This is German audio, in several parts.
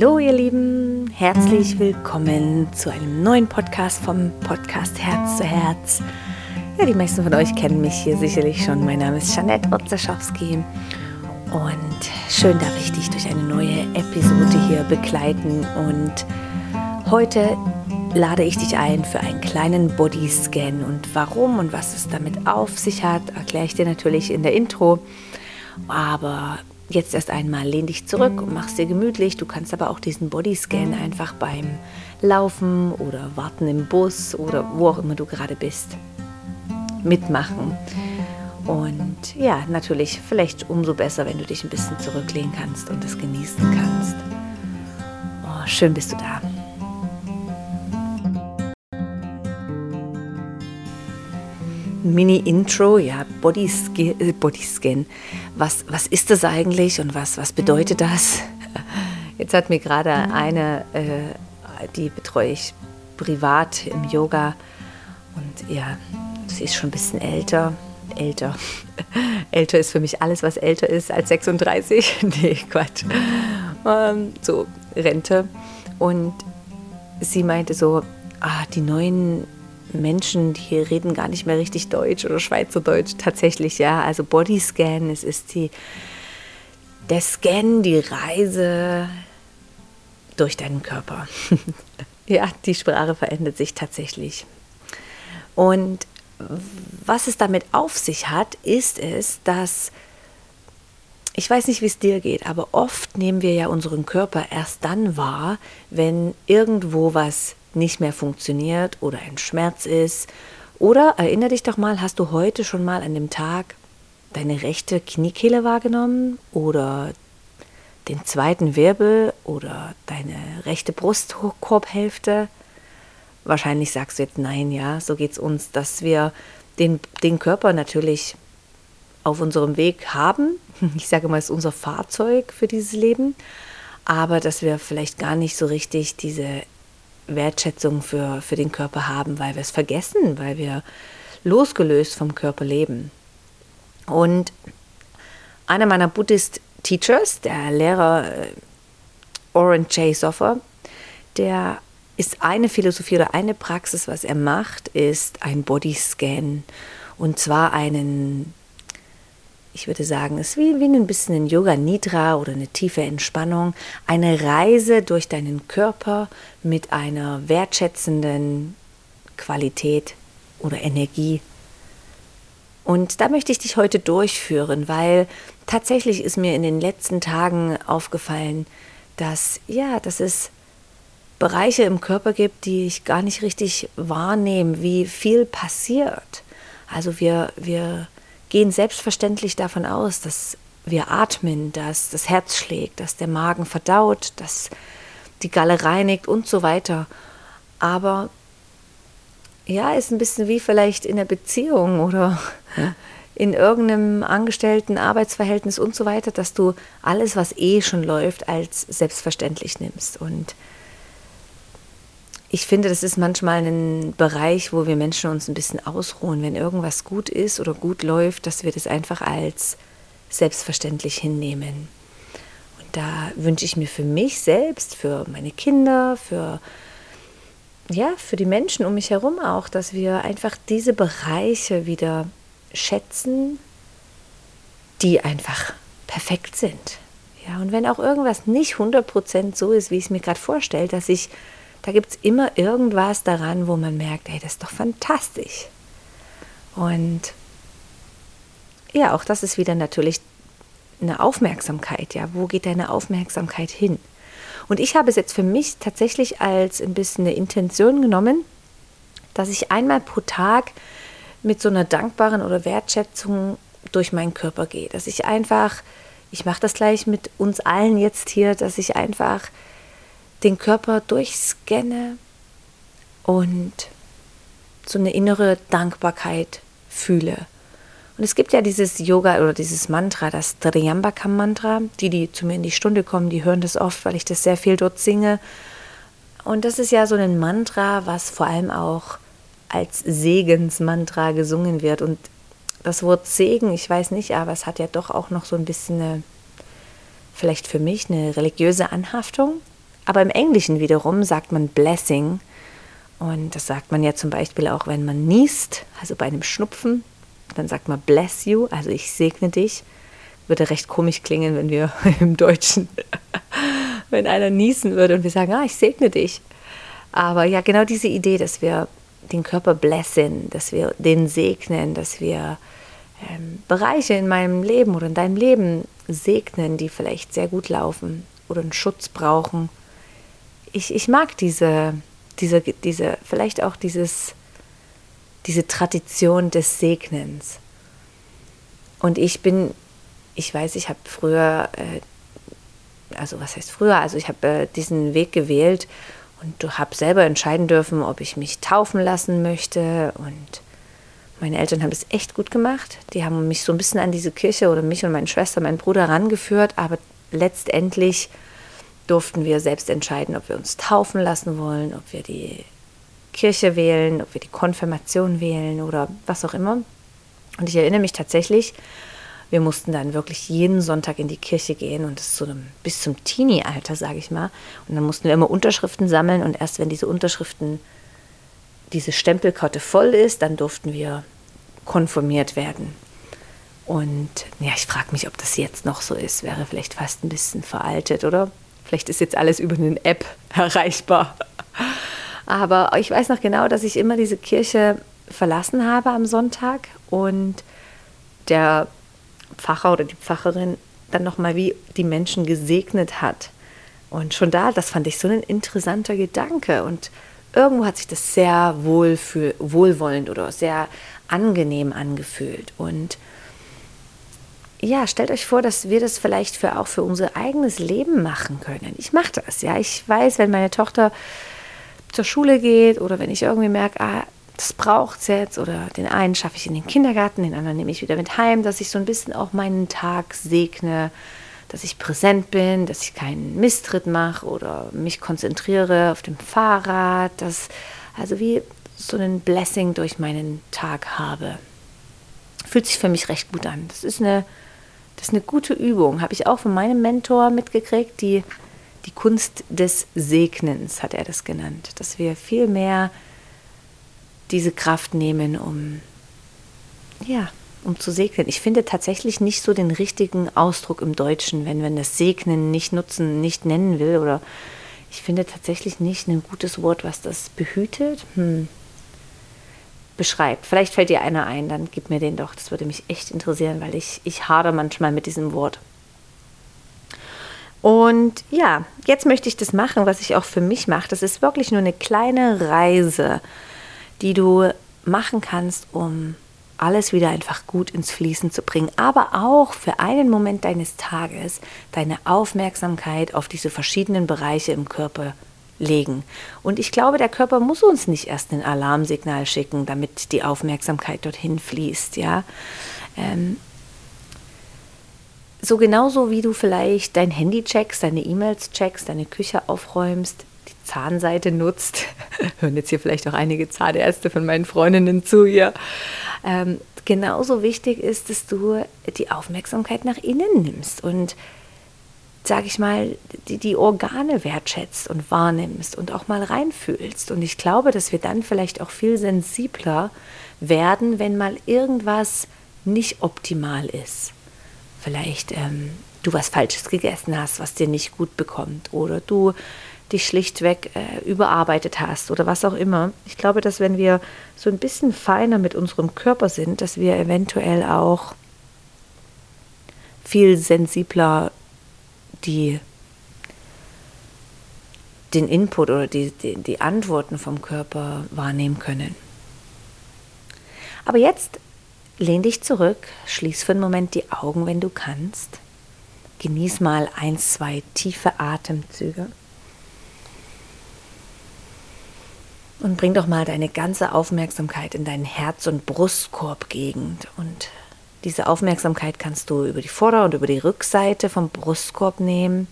Hallo ihr Lieben, herzlich willkommen zu einem neuen Podcast vom Podcast Herz zu Herz. Ja, die meisten von euch kennen mich hier sicherlich schon. Mein Name ist Janette Otzaschowski und schön darf ich dich durch eine neue Episode hier begleiten und heute lade ich dich ein für einen kleinen Bodyscan und warum und was es damit auf sich hat, erkläre ich dir natürlich in der Intro. Aber jetzt erst einmal lehn dich zurück und mach es dir gemütlich. Du kannst aber auch diesen Bodyscan einfach beim Laufen oder Warten im Bus oder wo auch immer du gerade bist mitmachen. Und ja, natürlich vielleicht umso besser, wenn du dich ein bisschen zurücklehnen kannst und es genießen kannst. Oh, schön bist du da. Mini-Intro, ja, Bodyscan, äh, Bodyscan. Was, was ist das eigentlich und was, was bedeutet das? Jetzt hat mir gerade eine, äh, die betreue ich privat im Yoga und ja, sie ist schon ein bisschen älter. Älter. älter ist für mich alles, was älter ist als 36. nee, Quatsch. Ähm, so, Rente. Und sie meinte so, ah, die neuen Menschen, die reden gar nicht mehr richtig Deutsch oder Schweizerdeutsch. Tatsächlich, ja. Also Bodyscan, es ist die, der Scan, die Reise durch deinen Körper. ja, die Sprache verändert sich tatsächlich. Und was es damit auf sich hat, ist es, dass ich weiß nicht, wie es dir geht, aber oft nehmen wir ja unseren Körper erst dann wahr, wenn irgendwo was nicht mehr funktioniert oder ein Schmerz ist. Oder erinnere dich doch mal, hast du heute schon mal an dem Tag deine rechte Kniekehle wahrgenommen oder den zweiten Wirbel oder deine rechte Brustkorbhälfte? Wahrscheinlich sagst du jetzt nein, ja, so geht es uns, dass wir den, den Körper natürlich auf unserem Weg haben. Ich sage mal, es ist unser Fahrzeug für dieses Leben, aber dass wir vielleicht gar nicht so richtig diese Wertschätzung für, für den Körper haben, weil wir es vergessen, weil wir losgelöst vom Körper leben. Und einer meiner Buddhist-Teachers, der Lehrer äh, Oren J. Soffer, der ist eine Philosophie oder eine Praxis, was er macht, ist ein Bodyscan. Und zwar einen ich würde sagen, es ist wie, wie ein bisschen ein Yoga Nidra oder eine tiefe Entspannung, eine Reise durch deinen Körper mit einer wertschätzenden Qualität oder Energie. Und da möchte ich dich heute durchführen, weil tatsächlich ist mir in den letzten Tagen aufgefallen, dass ja, dass es Bereiche im Körper gibt, die ich gar nicht richtig wahrnehme, wie viel passiert. Also wir, wir gehen selbstverständlich davon aus, dass wir atmen, dass das Herz schlägt, dass der Magen verdaut, dass die Galle reinigt und so weiter. Aber ja, ist ein bisschen wie vielleicht in der Beziehung oder in irgendeinem angestellten Arbeitsverhältnis und so weiter, dass du alles, was eh schon läuft, als selbstverständlich nimmst. Und ich finde, das ist manchmal ein Bereich, wo wir Menschen uns ein bisschen ausruhen, wenn irgendwas gut ist oder gut läuft, dass wir das einfach als selbstverständlich hinnehmen. Und da wünsche ich mir für mich selbst, für meine Kinder, für ja, für die Menschen um mich herum auch, dass wir einfach diese Bereiche wieder schätzen, die einfach perfekt sind. Ja, und wenn auch irgendwas nicht 100% so ist, wie ich es mir gerade vorstelle, dass ich da gibt es immer irgendwas daran, wo man merkt, ey, das ist doch fantastisch. Und ja, auch das ist wieder natürlich eine Aufmerksamkeit. Ja, wo geht deine Aufmerksamkeit hin? Und ich habe es jetzt für mich tatsächlich als ein bisschen eine Intention genommen, dass ich einmal pro Tag mit so einer dankbaren oder Wertschätzung durch meinen Körper gehe. Dass ich einfach, ich mache das gleich mit uns allen jetzt hier, dass ich einfach den Körper durchscanne und so eine innere Dankbarkeit fühle. Und es gibt ja dieses Yoga oder dieses Mantra, das Triambakam-Mantra. Die, die zu mir in die Stunde kommen, die hören das oft, weil ich das sehr viel dort singe. Und das ist ja so ein Mantra, was vor allem auch als Segensmantra gesungen wird. Und das Wort Segen, ich weiß nicht, aber es hat ja doch auch noch so ein bisschen eine, vielleicht für mich eine religiöse Anhaftung. Aber im Englischen wiederum sagt man Blessing. Und das sagt man ja zum Beispiel auch, wenn man niest, also bei einem Schnupfen. Dann sagt man Bless you, also ich segne dich. Würde recht komisch klingen, wenn wir im Deutschen, wenn einer niesen würde und wir sagen, ah, ich segne dich. Aber ja, genau diese Idee, dass wir den Körper blessen, dass wir den segnen, dass wir ähm, Bereiche in meinem Leben oder in deinem Leben segnen, die vielleicht sehr gut laufen oder einen Schutz brauchen. Ich, ich mag diese, diese, diese, vielleicht auch dieses, diese Tradition des Segnens. Und ich bin, ich weiß, ich habe früher, äh, also was heißt früher, also ich habe äh, diesen Weg gewählt und habe selber entscheiden dürfen, ob ich mich taufen lassen möchte und meine Eltern haben das echt gut gemacht. Die haben mich so ein bisschen an diese Kirche oder mich und meine Schwester, meinen Bruder rangeführt, aber letztendlich durften wir selbst entscheiden, ob wir uns taufen lassen wollen, ob wir die Kirche wählen, ob wir die Konfirmation wählen oder was auch immer. Und ich erinnere mich tatsächlich, wir mussten dann wirklich jeden Sonntag in die Kirche gehen und das so bis zum Teenie-Alter, sage ich mal. Und dann mussten wir immer Unterschriften sammeln und erst wenn diese Unterschriften diese Stempelkarte voll ist, dann durften wir konformiert werden. Und ja, ich frage mich, ob das jetzt noch so ist. Wäre vielleicht fast ein bisschen veraltet, oder? Vielleicht ist jetzt alles über eine App erreichbar. Aber ich weiß noch genau, dass ich immer diese Kirche verlassen habe am Sonntag und der Pfarrer oder die Pfarrerin dann nochmal wie die Menschen gesegnet hat. Und schon da, das fand ich so ein interessanter Gedanke. Und irgendwo hat sich das sehr wohlwollend oder sehr angenehm angefühlt. Und ja, stellt euch vor, dass wir das vielleicht für auch für unser eigenes Leben machen können. Ich mache das, ja. Ich weiß, wenn meine Tochter zur Schule geht oder wenn ich irgendwie merke, ah, das braucht es jetzt oder den einen schaffe ich in den Kindergarten, den anderen nehme ich wieder mit heim, dass ich so ein bisschen auch meinen Tag segne, dass ich präsent bin, dass ich keinen Misstritt mache oder mich konzentriere auf dem Fahrrad, dass also wie so ein Blessing durch meinen Tag habe. Fühlt sich für mich recht gut an. Das ist eine, das ist eine gute Übung. Habe ich auch von meinem Mentor mitgekriegt, die, die Kunst des Segnens hat er das genannt. Dass wir viel mehr diese Kraft nehmen, um ja, um zu segnen. Ich finde tatsächlich nicht so den richtigen Ausdruck im Deutschen, wenn man das Segnen nicht nutzen, nicht nennen will. Oder ich finde tatsächlich nicht ein gutes Wort, was das behütet. Hm. Beschreibt. Vielleicht fällt dir einer ein, dann gib mir den doch. Das würde mich echt interessieren, weil ich, ich hadere manchmal mit diesem Wort. Und ja, jetzt möchte ich das machen, was ich auch für mich mache. Das ist wirklich nur eine kleine Reise, die du machen kannst, um alles wieder einfach gut ins Fließen zu bringen, aber auch für einen Moment deines Tages deine Aufmerksamkeit auf diese verschiedenen Bereiche im Körper legen. Und ich glaube, der Körper muss uns nicht erst ein Alarmsignal schicken, damit die Aufmerksamkeit dorthin fließt, ja. Ähm, so genauso wie du vielleicht dein Handy checkst, deine E-Mails checkst, deine Küche aufräumst, die Zahnseite nutzt, hören jetzt hier vielleicht auch einige Zahnärzte von meinen Freundinnen zu hier, ähm, genauso wichtig ist, dass du die Aufmerksamkeit nach innen nimmst und sag ich mal, die, die Organe wertschätzt und wahrnimmst und auch mal reinfühlst. Und ich glaube, dass wir dann vielleicht auch viel sensibler werden, wenn mal irgendwas nicht optimal ist. Vielleicht ähm, du was Falsches gegessen hast, was dir nicht gut bekommt, oder du dich schlichtweg äh, überarbeitet hast oder was auch immer. Ich glaube, dass wenn wir so ein bisschen feiner mit unserem Körper sind, dass wir eventuell auch viel sensibler die, den Input oder die, die, die Antworten vom Körper wahrnehmen können. Aber jetzt lehn dich zurück, schließ für einen Moment die Augen, wenn du kannst. Genieß mal ein, zwei tiefe Atemzüge. Und bring doch mal deine ganze Aufmerksamkeit in deinen Herz- und Brustkorbgegend. Und diese Aufmerksamkeit kannst du über die Vorder- und über die Rückseite vom Brustkorb nehmen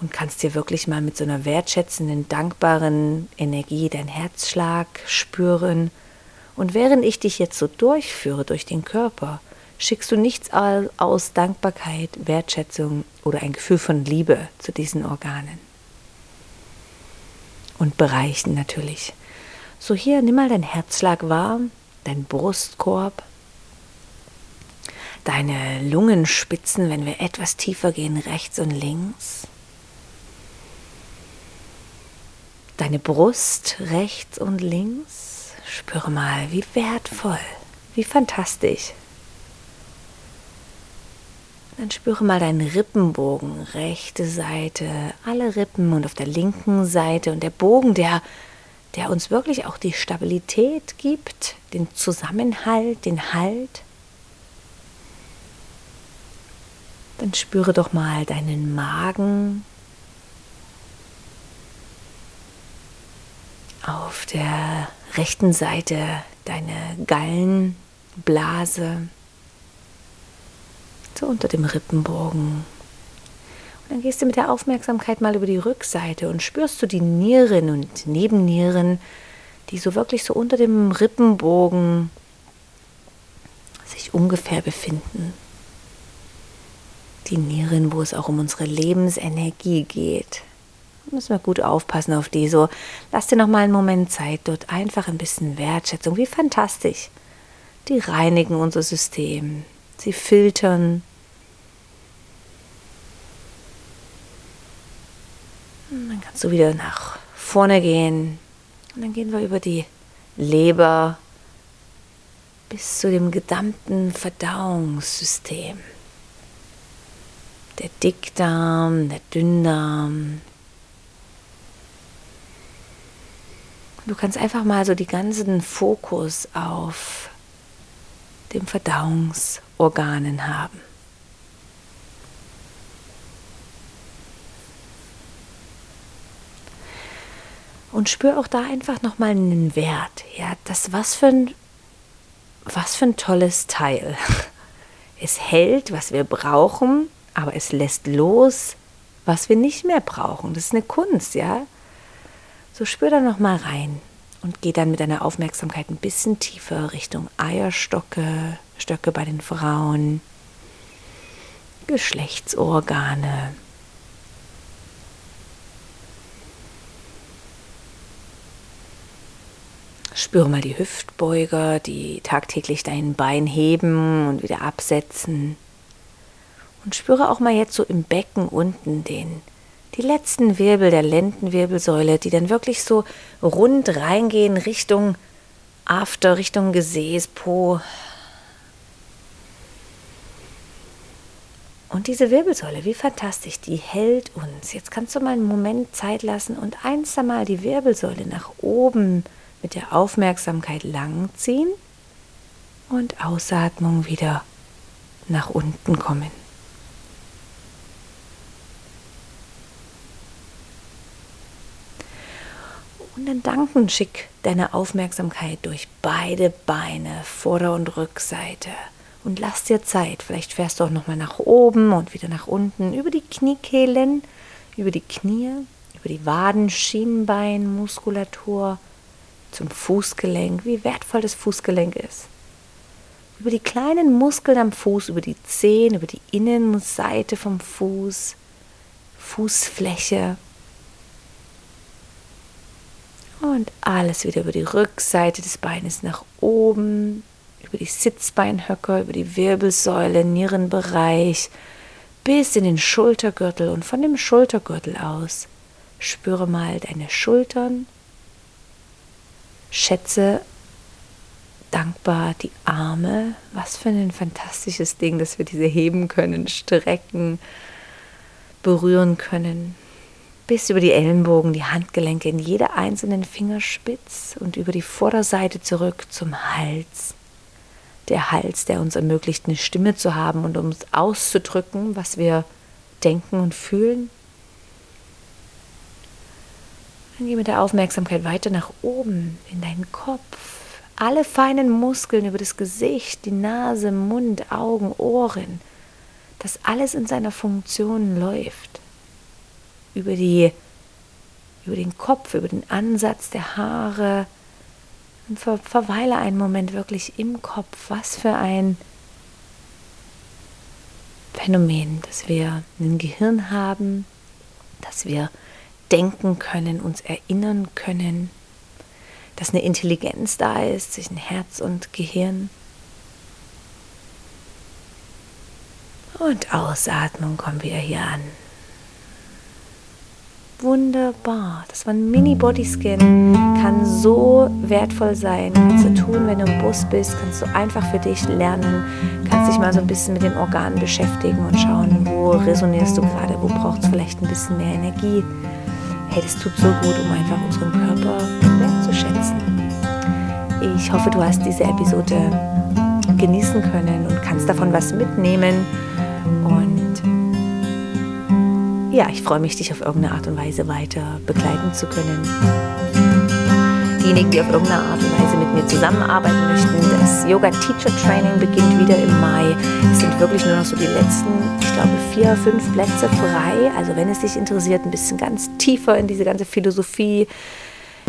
und kannst dir wirklich mal mit so einer wertschätzenden, dankbaren Energie deinen Herzschlag spüren. Und während ich dich jetzt so durchführe durch den Körper, schickst du nichts aus Dankbarkeit, Wertschätzung oder ein Gefühl von Liebe zu diesen Organen. und Bereichen natürlich. So hier, nimm mal deinen Herzschlag wahr, dein Brustkorb, deine Lungenspitzen, wenn wir etwas tiefer gehen, rechts und links. Deine Brust rechts und links. Spüre mal, wie wertvoll, wie fantastisch. Dann spüre mal deinen Rippenbogen, rechte Seite, alle Rippen und auf der linken Seite und der Bogen, der, der uns wirklich auch die Stabilität gibt, den Zusammenhalt, den Halt. Dann spüre doch mal deinen Magen. Auf der rechten Seite deine Gallenblase, so unter dem Rippenbogen. Und dann gehst du mit der Aufmerksamkeit mal über die Rückseite und spürst du die Nieren und Nebennieren, die so wirklich so unter dem Rippenbogen sich ungefähr befinden die Nieren, wo es auch um unsere Lebensenergie geht. Da müssen wir gut aufpassen auf die. So, lass dir noch mal einen Moment Zeit, dort einfach ein bisschen Wertschätzung. Wie fantastisch. Die reinigen unser System. Sie filtern. Und dann kannst du wieder nach vorne gehen. Und dann gehen wir über die Leber bis zu dem gesamten Verdauungssystem der Dickdarm, der Dünndarm. Du kannst einfach mal so die ganzen Fokus auf den Verdauungsorganen haben. Und spür auch da einfach nochmal einen Wert. Ja, das was für ein, was für ein tolles Teil. Es hält, was wir brauchen, aber es lässt los, was wir nicht mehr brauchen. Das ist eine Kunst, ja. So spür da noch mal rein und geh dann mit deiner Aufmerksamkeit ein bisschen tiefer Richtung Eierstöcke, Stöcke bei den Frauen, Geschlechtsorgane. Spüre mal die Hüftbeuger, die tagtäglich dein Bein heben und wieder absetzen. Und spüre auch mal jetzt so im Becken unten den, die letzten Wirbel der Lendenwirbelsäule, die dann wirklich so rund reingehen Richtung After, Richtung Gesäß, Po. Und diese Wirbelsäule, wie fantastisch, die hält uns. Jetzt kannst du mal einen Moment Zeit lassen und eins einmal die Wirbelsäule nach oben mit der Aufmerksamkeit langziehen und Ausatmung wieder nach unten kommen. Und dann danken schick deine Aufmerksamkeit durch beide Beine, Vorder- und Rückseite. Und lass dir Zeit. Vielleicht fährst du auch nochmal nach oben und wieder nach unten, über die Kniekehlen, über die Knie, über die Waden, Schienbein, Muskulatur, zum Fußgelenk, wie wertvoll das Fußgelenk ist. Über die kleinen Muskeln am Fuß, über die Zehen, über die Innenseite vom Fuß, Fußfläche, und alles wieder über die Rückseite des Beines nach oben, über die Sitzbeinhöcker, über die Wirbelsäule, Nierenbereich, bis in den Schultergürtel und von dem Schultergürtel aus. Spüre mal deine Schultern, schätze dankbar die Arme. Was für ein fantastisches Ding, dass wir diese heben können, strecken, berühren können bis über die Ellenbogen, die Handgelenke in jeder einzelnen Fingerspitz und über die Vorderseite zurück zum Hals. Der Hals, der uns ermöglicht, eine Stimme zu haben und uns auszudrücken, was wir denken und fühlen. Dann geh mit der Aufmerksamkeit weiter nach oben in deinen Kopf. Alle feinen Muskeln über das Gesicht, die Nase, Mund, Augen, Ohren, dass alles in seiner Funktion läuft über, die, über den Kopf, über den Ansatz der Haare. Und ver, verweile einen Moment wirklich im Kopf. Was für ein Phänomen, dass wir ein Gehirn haben, dass wir denken können, uns erinnern können, dass eine Intelligenz da ist, zwischen Herz und Gehirn. Und Ausatmung kommen wir hier an. Wunderbar. Das war ein Mini-Bodyscan. Kann so wertvoll sein. Kannst du tun, wenn du im Bus bist. Kannst du einfach für dich lernen. Kannst dich mal so ein bisschen mit den Organen beschäftigen und schauen, wo resonierst du gerade, wo braucht es vielleicht ein bisschen mehr Energie. Hey, das tut so gut, um einfach unseren Körper wertzuschätzen. Ich hoffe, du hast diese Episode genießen können und kannst davon was mitnehmen. Ja, ich freue mich, dich auf irgendeine Art und Weise weiter begleiten zu können. Diejenigen, die auf irgendeine Art und Weise mit mir zusammenarbeiten möchten, das Yoga Teacher Training beginnt wieder im Mai. Es sind wirklich nur noch so die letzten, ich glaube, vier, fünf Plätze frei. Also wenn es dich interessiert, ein bisschen ganz tiefer in diese ganze Philosophie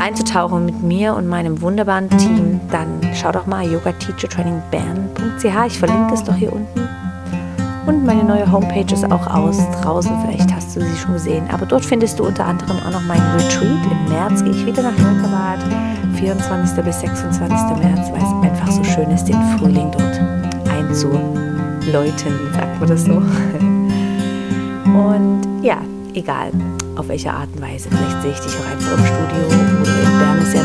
einzutauchen mit mir und meinem wunderbaren Team, dann schau doch mal yogateachertrainingbern.ch. Ich verlinke es doch hier unten. Und meine neue Homepage ist auch aus draußen. Vielleicht hast du sie schon gesehen. Aber dort findest du unter anderem auch noch meinen Retreat. Im März gehe ich wieder nach Nürnberg. 24. bis 26. März, weil es einfach so schön ist, den Frühling dort einzuläuten, sagt man das so. Und ja, egal auf welche Art und Weise. Vielleicht sehe ich dich auch einfach im Studio oder in Bern ist ja